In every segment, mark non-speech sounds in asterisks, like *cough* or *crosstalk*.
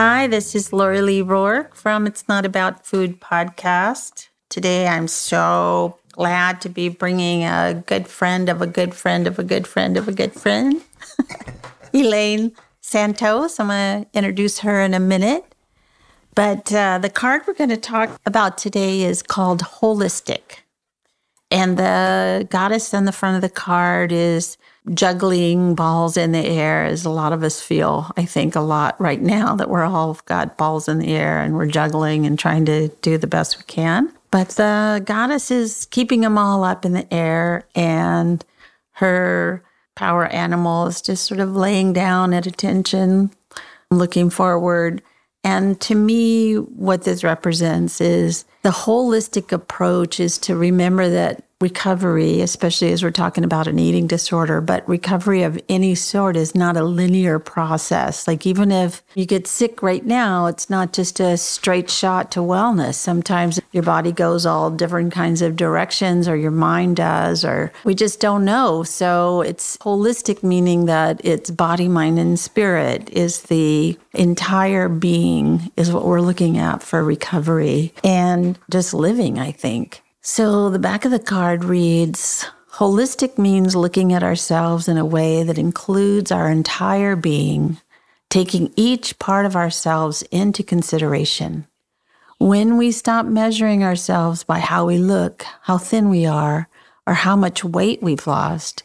Hi, this is Laurelee Roark from It's Not About Food podcast. Today I'm so glad to be bringing a good friend of a good friend of a good friend of a good friend, *laughs* Elaine Santos. I'm going to introduce her in a minute. But uh, the card we're going to talk about today is called Holistic. And the goddess on the front of the card is juggling balls in the air as a lot of us feel, I think, a lot right now that we're all got balls in the air and we're juggling and trying to do the best we can. But the goddess is keeping them all up in the air, and her power animal is just sort of laying down at attention, looking forward. And to me, what this represents is the holistic approach is to remember that recovery, especially as we're talking about an eating disorder, but recovery of any sort is not a linear process. Like, even if you get sick right now, it's not just a straight shot to wellness. Sometimes your body goes all different kinds of directions, or your mind does, or we just don't know. So, it's holistic, meaning that it's body, mind, and spirit is the entire being, is what we're looking at for recovery and just living, I think. So the back of the card reads Holistic means looking at ourselves in a way that includes our entire being, taking each part of ourselves into consideration. When we stop measuring ourselves by how we look, how thin we are, or how much weight we've lost,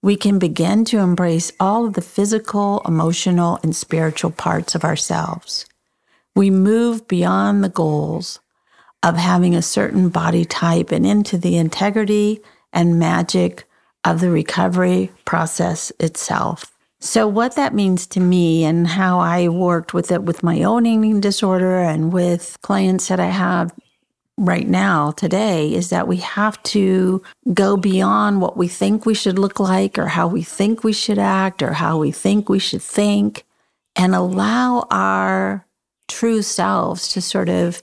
we can begin to embrace all of the physical, emotional, and spiritual parts of ourselves. We move beyond the goals of having a certain body type and into the integrity and magic of the recovery process itself. So, what that means to me and how I worked with it with my own eating disorder and with clients that I have right now today is that we have to go beyond what we think we should look like or how we think we should act or how we think we should think and allow our true selves to sort of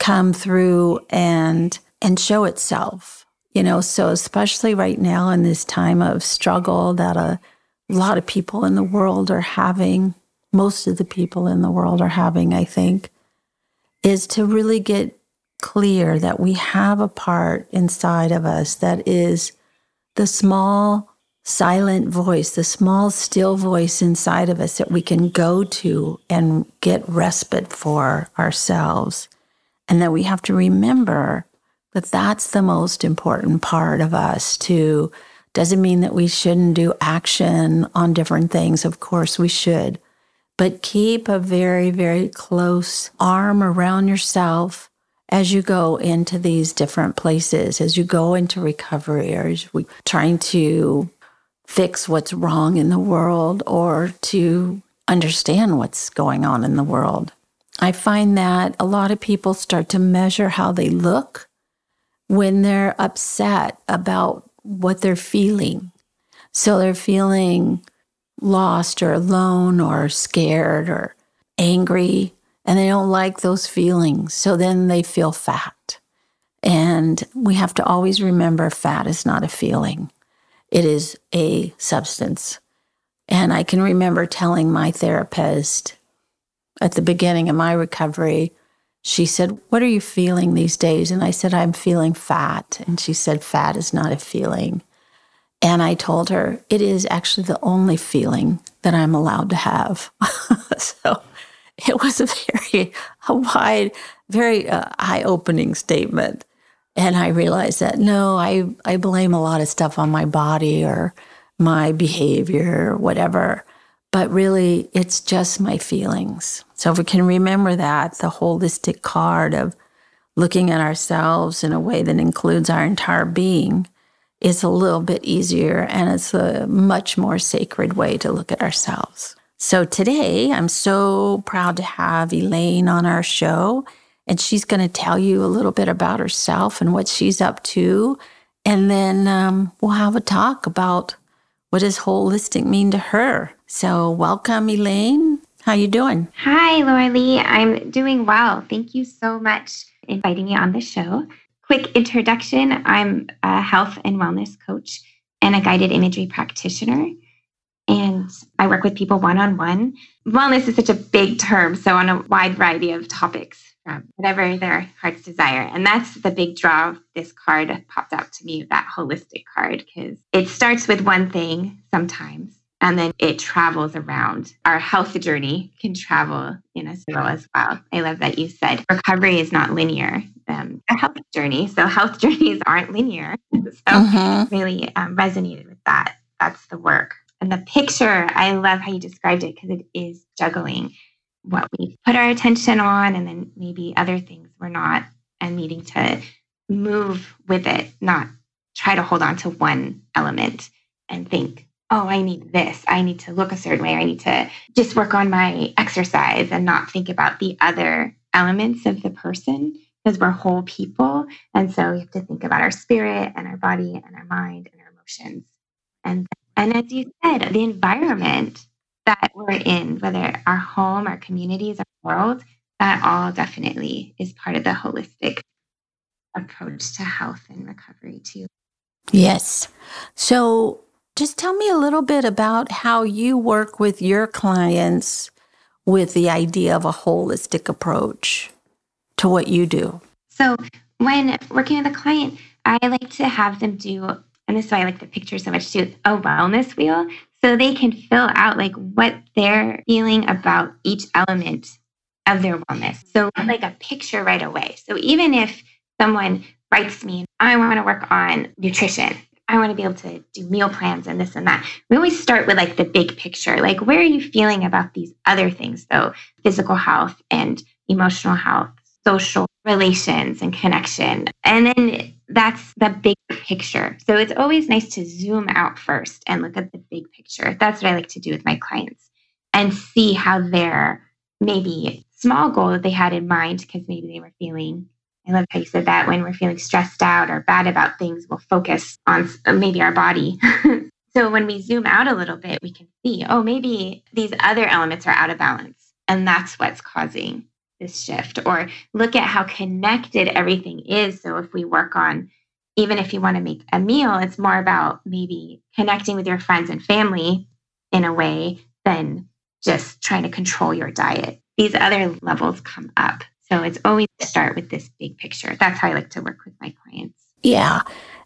come through and and show itself you know? So especially right now in this time of struggle that a lot of people in the world are having most of the people in the world are having i think is to really get clear that we have a part inside of us that is the small silent voice the small still voice inside of us that we can go to and get respite for ourselves and that we have to remember that that's the most important part of us to doesn't mean that we shouldn't do action on different things. Of course, we should. But keep a very, very close arm around yourself as you go into these different places, as you go into recovery, or as we trying to fix what's wrong in the world or to understand what's going on in the world. I find that a lot of people start to measure how they look when they're upset about what they're feeling. So they're feeling lost or alone or scared or angry, and they don't like those feelings. So then they feel fat. And we have to always remember fat is not a feeling, it is a substance. And I can remember telling my therapist, at the beginning of my recovery, she said, What are you feeling these days? And I said, I'm feeling fat. And she said, Fat is not a feeling. And I told her, It is actually the only feeling that I'm allowed to have. *laughs* so it was a very a wide, very uh, eye opening statement. And I realized that no, I, I blame a lot of stuff on my body or my behavior or whatever but really it's just my feelings. So if we can remember that, the holistic card of looking at ourselves in a way that includes our entire being is a little bit easier and it's a much more sacred way to look at ourselves. So today, I'm so proud to have Elaine on our show, and she's going to tell you a little bit about herself and what she's up to. And then um, we'll have a talk about what does holistic mean to her. So welcome, Elaine. How you doing? Hi, Laurelee. I'm doing well. Thank you so much inviting me on the show. Quick introduction I'm a health and wellness coach and a guided imagery practitioner. And I work with people one on one. Wellness is such a big term, so on a wide variety of topics from whatever their heart's desire. And that's the big draw of this card popped out to me, that holistic card, because it starts with one thing sometimes and then it travels around. Our health journey can travel in a circle as well. I love that you said recovery is not linear. Um, a health journey, so health *laughs* journeys aren't linear. so mm-hmm. really um, resonated with that. That's the work. And the picture, I love how you described it because it is juggling what we put our attention on and then maybe other things we're not and needing to move with it, not try to hold on to one element and think oh, I need this. I need to look a certain way. I need to just work on my exercise and not think about the other elements of the person because we're whole people. And so we have to think about our spirit and our body and our mind and our emotions. And, and as you said, the environment that we're in, whether our home, our communities, our world, that all definitely is part of the holistic approach to health and recovery, too. Yes. So just tell me a little bit about how you work with your clients with the idea of a holistic approach to what you do. So, when working with a client, I like to have them do, and this is why I like the picture so much too, a wellness wheel so they can fill out like what they're feeling about each element of their wellness. So, like a picture right away. So, even if someone writes me, I want to work on nutrition, I want to be able to do meal plans and this and that. We always start with like the big picture. Like, where are you feeling about these other things, though? Physical health and emotional health, social relations and connection. And then that's the big picture. So it's always nice to zoom out first and look at the big picture. That's what I like to do with my clients and see how their maybe small goal that they had in mind, because maybe they were feeling I love how you said that when we're feeling stressed out or bad about things, we'll focus on uh, maybe our body. *laughs* so when we zoom out a little bit, we can see, oh, maybe these other elements are out of balance. And that's what's causing this shift. Or look at how connected everything is. So if we work on, even if you want to make a meal, it's more about maybe connecting with your friends and family in a way than just trying to control your diet. These other levels come up. So it's always start with this big picture. That's how I like to work with my clients. Yeah.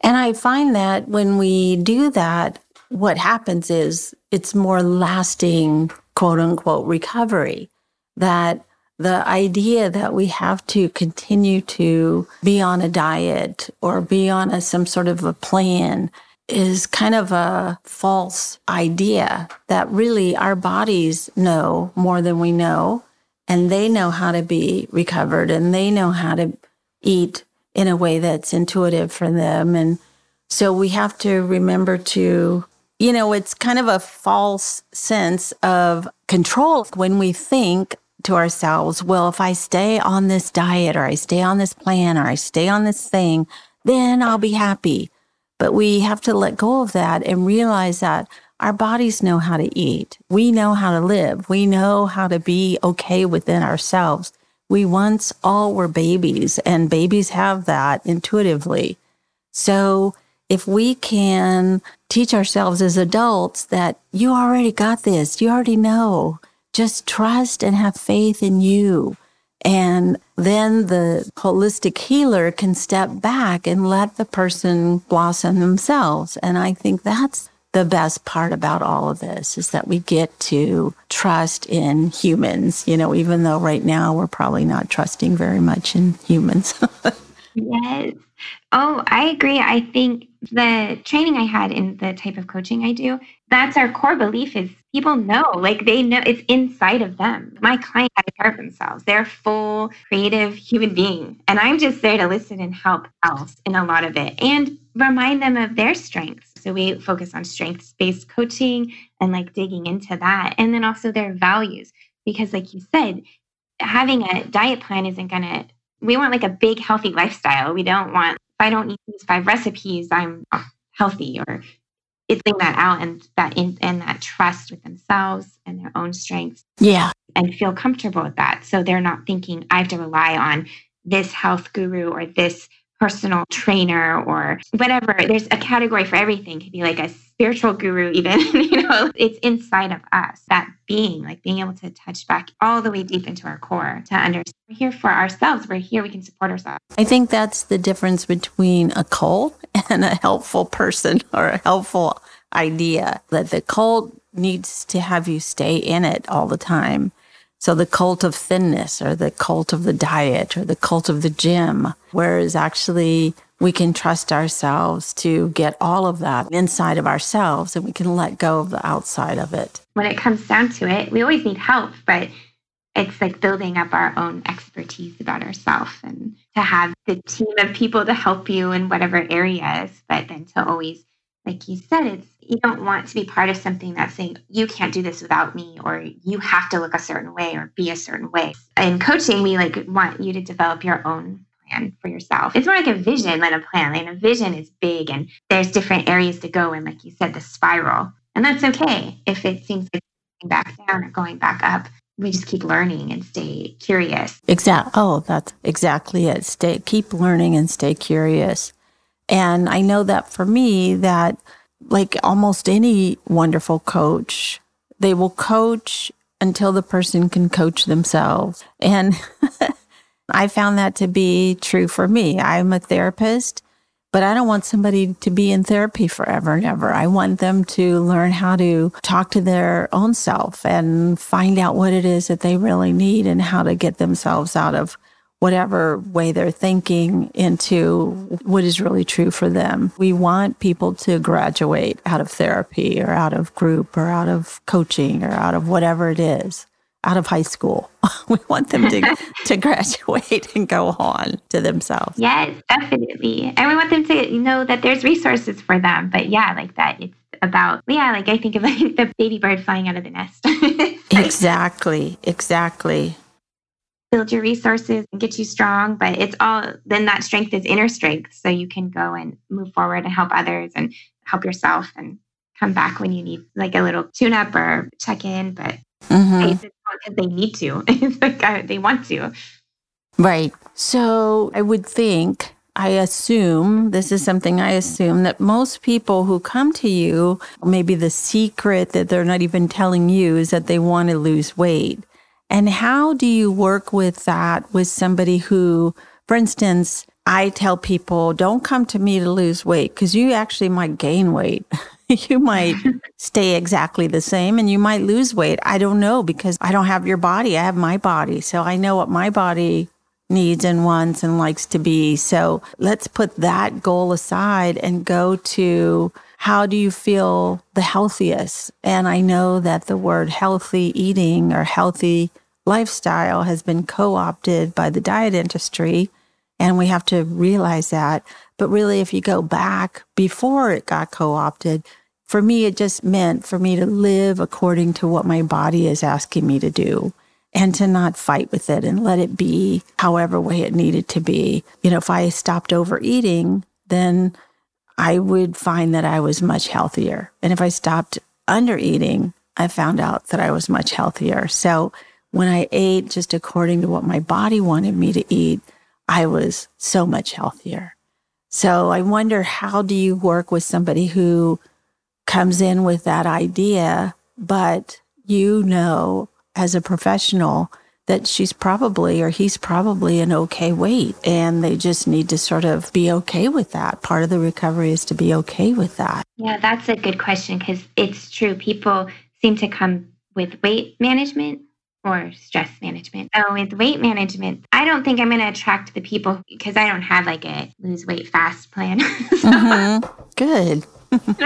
And I find that when we do that, what happens is it's more lasting, quote unquote, recovery. That the idea that we have to continue to be on a diet or be on a, some sort of a plan is kind of a false idea that really our bodies know more than we know and they know how to be recovered and they know how to eat in a way that's intuitive for them. And so we have to remember to, you know, it's kind of a false sense of control when we think to ourselves, well, if I stay on this diet or I stay on this plan or I stay on this thing, then I'll be happy. But we have to let go of that and realize that our bodies know how to eat. We know how to live. We know how to be okay within ourselves. We once all were babies, and babies have that intuitively. So, if we can teach ourselves as adults that you already got this, you already know, just trust and have faith in you. And then the holistic healer can step back and let the person blossom themselves. And I think that's the best part about all of this is that we get to trust in humans, you know, even though right now we're probably not trusting very much in humans. *laughs* yes. Oh, I agree. I think the training I had in the type of coaching I do, that's our core belief is people know, like they know it's inside of them. My client to care of themselves. They're full creative human being. And I'm just there to listen and help else in a lot of it and remind them of their strengths So we focus on strengths based coaching and like digging into that. And then also their values. Because, like you said, having a diet plan isn't going to, we want like a big, healthy lifestyle. We don't want, if I don't eat these five recipes, I'm healthy or it's that out and that in and that trust with themselves and their own strengths. Yeah. And feel comfortable with that. So they're not thinking I have to rely on this health guru or this personal trainer or whatever. There's a category for everything. It could be like a spiritual guru, even, *laughs* you know, it's inside of us, that being, like being able to touch back all the way deep into our core to understand we're here for ourselves. We're here, we can support ourselves. I think that's the difference between a cult *laughs* and a helpful person or a helpful idea that the cult needs to have you stay in it all the time. So the cult of thinness or the cult of the diet or the cult of the gym, whereas actually we can trust ourselves to get all of that inside of ourselves and we can let go of the outside of it. When it comes down to it, we always need help, but it's like building up our own expertise about ourselves and to have the team of people to help you in whatever areas, but then to always like you said, it's you don't want to be part of something that's saying you can't do this without me or you have to look a certain way or be a certain way. In coaching, we like want you to develop your own plan for yourself. It's more like a vision than a plan. And a vision is big and there's different areas to go in, like you said, the spiral. And that's okay if it seems like going back down or going back up. We just keep learning and stay curious. Exactly. Oh, that's exactly it. Stay keep learning and stay curious. And I know that for me, that like almost any wonderful coach, they will coach until the person can coach themselves. And *laughs* I found that to be true for me. I'm a therapist, but I don't want somebody to be in therapy forever and ever. I want them to learn how to talk to their own self and find out what it is that they really need and how to get themselves out of whatever way they're thinking into what is really true for them. We want people to graduate out of therapy or out of group or out of coaching or out of whatever it is, out of high school. *laughs* we want them to, *laughs* to graduate and go on to themselves. Yes, definitely. And we want them to know that there's resources for them. But yeah, like that, it's about, yeah, like I think of like *laughs* the baby bird flying out of the nest. exactly, exactly build your resources and get you strong. But it's all then that strength is inner strength. So you can go and move forward and help others and help yourself and come back when you need like a little tune up or check in. But mm-hmm. because they need to, *laughs* it's like uh, they want to. Right. So I would think I assume, this is something I assume, that most people who come to you, maybe the secret that they're not even telling you is that they want to lose weight. And how do you work with that with somebody who, for instance, I tell people, don't come to me to lose weight because you actually might gain weight. *laughs* you might *laughs* stay exactly the same and you might lose weight. I don't know because I don't have your body. I have my body. So I know what my body needs and wants and likes to be. So let's put that goal aside and go to how do you feel the healthiest? And I know that the word healthy eating or healthy lifestyle has been co opted by the diet industry. And we have to realize that. But really, if you go back before it got co opted, for me, it just meant for me to live according to what my body is asking me to do and to not fight with it and let it be however way it needed to be. You know, if I stopped overeating, then I would find that I was much healthier. And if I stopped under eating, I found out that I was much healthier. So when I ate just according to what my body wanted me to eat, I was so much healthier. So I wonder how do you work with somebody who comes in with that idea, but you know as a professional that she's probably or he's probably an okay weight and they just need to sort of be okay with that. Part of the recovery is to be okay with that. Yeah, that's a good question because it's true. People seem to come with weight management or stress management. So with weight management, I don't think I'm going to attract the people because I don't have like a lose weight fast plan. so, *laughs* mm-hmm. Good. *laughs*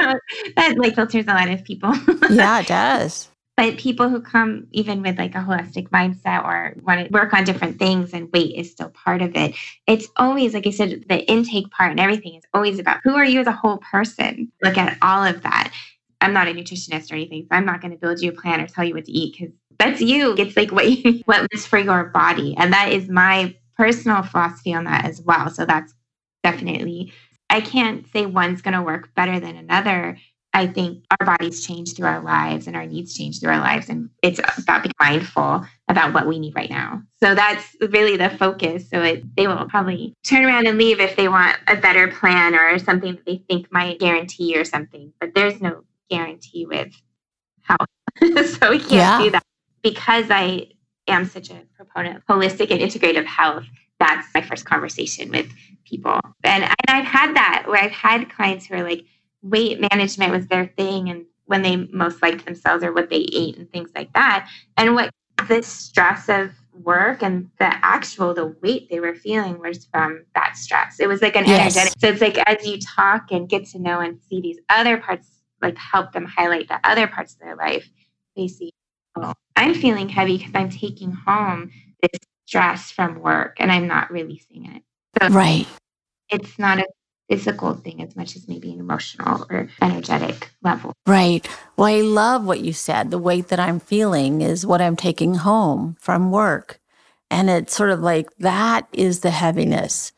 that like filters a lot of people. yeah, it *laughs* does. But people who come even with like a holistic mindset or want to work on different things and weight is still part of it. It's always, like I said, the intake part and everything is always about who are you as a whole person? Look at all of that. I'm not a nutritionist or anything, so I'm not going to build you a plan or tell you what to eat because that's you. It's like what *laughs* you, what is for your body, and that is my personal philosophy on that as well. So that's definitely. I can't say one's going to work better than another. I think our bodies change through our lives and our needs change through our lives. And it's about being mindful about what we need right now. So that's really the focus. So it, they will probably turn around and leave if they want a better plan or something that they think might guarantee or something. But there's no guarantee with health. *laughs* so we can't yeah. do that. Because I am such a proponent of holistic and integrative health, that's my first conversation with people. And, and I've had that where I've had clients who are like, weight management was their thing and when they most liked themselves or what they ate and things like that. And what the stress of work and the actual the weight they were feeling was from that stress. It was like an yes. energetic. So it's like as you talk and get to know and see these other parts, like help them highlight the other parts of their life, they see, oh, I'm feeling heavy because I'm taking home this stress from work and I'm not releasing it. So right. It's not a physical thing as much as maybe an emotional or energetic level. Right. Well, I love what you said. The weight that I'm feeling is what I'm taking home from work. And it's sort of like that is the heaviness.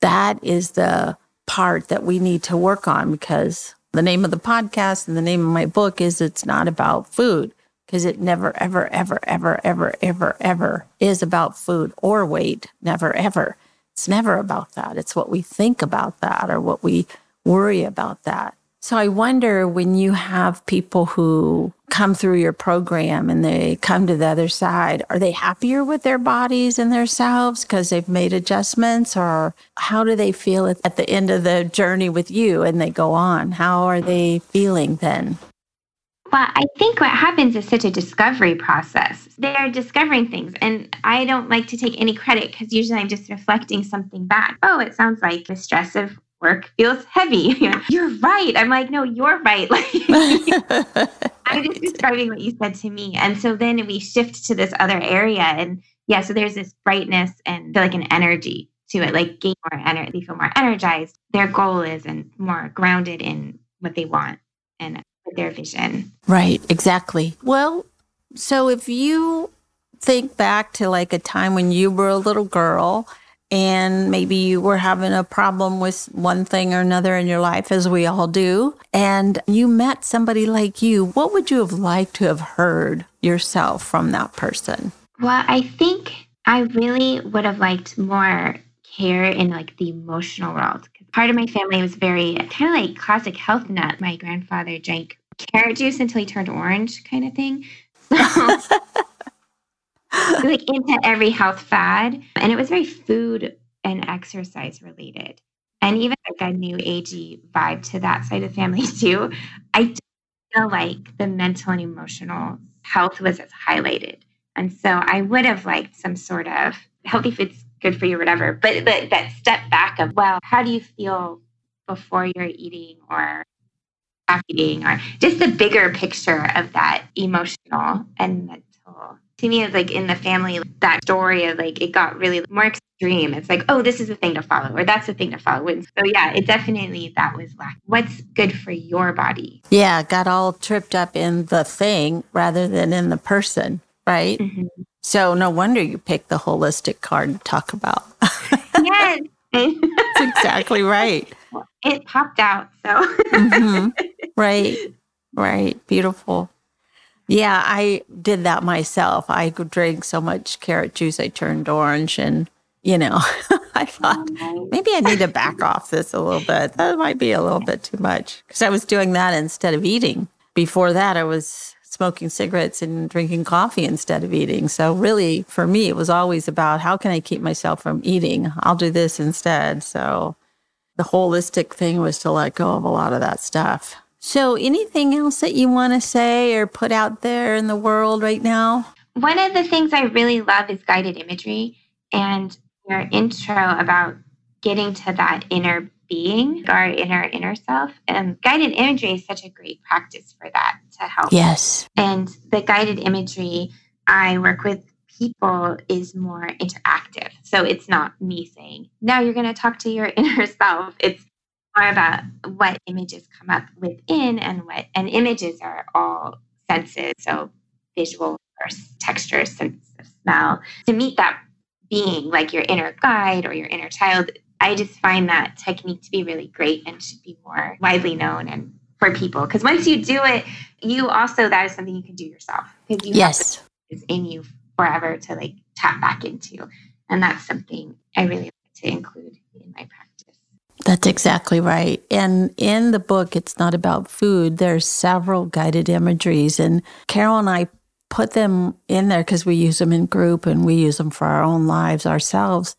That is the part that we need to work on because the name of the podcast and the name of my book is It's Not About Food because it never, ever, ever, ever, ever, ever, ever is about food or weight. Never, ever. It's never about that. It's what we think about that or what we worry about that. So I wonder when you have people who come through your program and they come to the other side, are they happier with their bodies and themselves because they've made adjustments or how do they feel at the end of the journey with you and they go on? How are they feeling then? Well, I think what happens is such a discovery process. They're discovering things, and I don't like to take any credit because usually I'm just reflecting something back. Oh, it sounds like the stress of work feels heavy. *laughs* you're right. I'm like, no, you're right. *laughs* Like, *laughs* I'm just describing what you said to me. And so then we shift to this other area. And yeah, so there's this brightness and like an energy to it, like gain more energy, they feel more energized. Their goal is and more grounded in what they want. And their vision. Right, exactly. Well, so if you think back to like a time when you were a little girl and maybe you were having a problem with one thing or another in your life, as we all do, and you met somebody like you, what would you have liked to have heard yourself from that person? Well, I think I really would have liked more care in like the emotional world. Part of my family was very kind of like classic health nut. My grandfather drank carrot juice until he turned orange kind of thing. So *laughs* like into every health fad. And it was very food and exercise related. And even like a new agey vibe to that side of family *laughs* too. I feel like the mental and emotional health was as highlighted. And so I would have liked some sort of healthy foods good for you whatever. But, but that step back of, well, how do you feel before you're eating or or just the bigger picture of that emotional and mental. To me, it's like in the family, that story of like it got really more extreme. It's like, oh, this is the thing to follow, or that's the thing to follow. And so, yeah, it definitely that was like, what's good for your body? Yeah, got all tripped up in the thing rather than in the person, right? Mm-hmm. So, no wonder you picked the holistic card to talk about. *laughs* yes. That's exactly right. It popped out. So, mm-hmm. *laughs* right, right. Beautiful. Yeah, I did that myself. I drank so much carrot juice, I turned orange. And, you know, *laughs* I thought maybe I need to back off this a little bit. That might be a little bit too much because I was doing that instead of eating. Before that, I was smoking cigarettes and drinking coffee instead of eating. So, really, for me, it was always about how can I keep myself from eating? I'll do this instead. So, the holistic thing was to let go of a lot of that stuff. So, anything else that you want to say or put out there in the world right now? One of the things I really love is guided imagery and your intro about getting to that inner being, our inner inner self. And guided imagery is such a great practice for that to help. Yes. And the guided imagery I work with people is more interactive. So it's not me saying, now you're going to talk to your *laughs* inner self. It's more about what images come up within and what, and images are all senses. So visual, texture, sense of smell. To meet that being like your inner guide or your inner child, I just find that technique to be really great and should be more widely known and for people. Because once you do it, you also that is something you can do yourself. Because you yes. is in you forever to like tap back into. And that's something I really like to include in my practice. That's exactly right. And in the book, it's not about food. There's several guided imageries, and Carol and I put them in there because we use them in group and we use them for our own lives ourselves.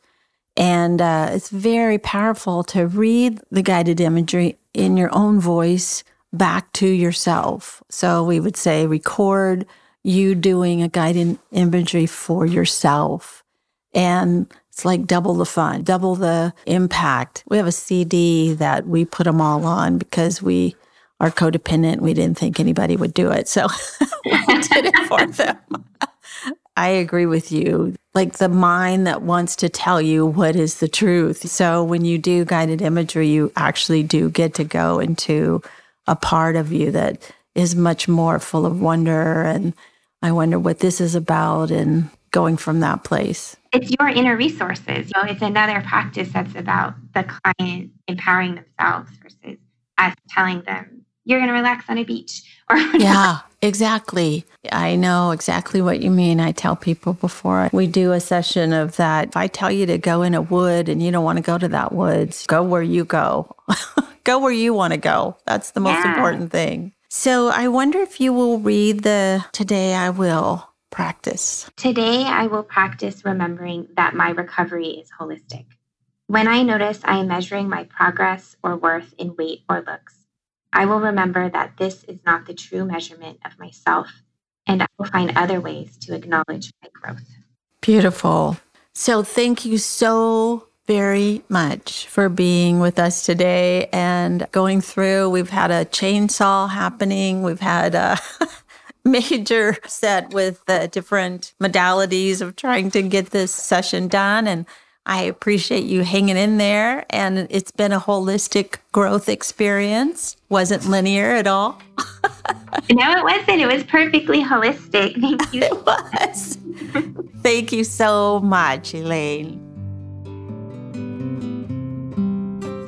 And uh, it's very powerful to read the guided imagery in your own voice back to yourself. So we would say record you doing a guided imagery for yourself. And it's like double the fun, double the impact. We have a CD that we put them all on because we are codependent. We didn't think anybody would do it. So *laughs* we did it for *laughs* them. *laughs* I agree with you. Like the mind that wants to tell you what is the truth. So when you do guided imagery, you actually do get to go into a part of you that is much more full of wonder and I wonder what this is about and going from that place. It's your inner resources. You know, it's another practice that's about the client empowering themselves versus us telling them you're going to relax on a beach or Yeah, exactly. I know exactly what you mean. I tell people before we do a session of that, if I tell you to go in a wood and you don't want to go to that woods, go where you go. *laughs* go where you want to go. That's the most yeah. important thing. So I wonder if you will read the Today I Will practice. Today I will practice remembering that my recovery is holistic. When I notice I am measuring my progress or worth in weight or looks, I will remember that this is not the true measurement of myself, and I will find other ways to acknowledge my growth. Beautiful. So, thank you so very much for being with us today and going through. We've had a chainsaw happening. We've had a *laughs* major set with the different modalities of trying to get this session done. And I appreciate you hanging in there. And it's been a holistic growth experience. Wasn't linear at all. *laughs* no, it wasn't. It was perfectly holistic. Thank you. *laughs* It was. Thank you so much, Elaine.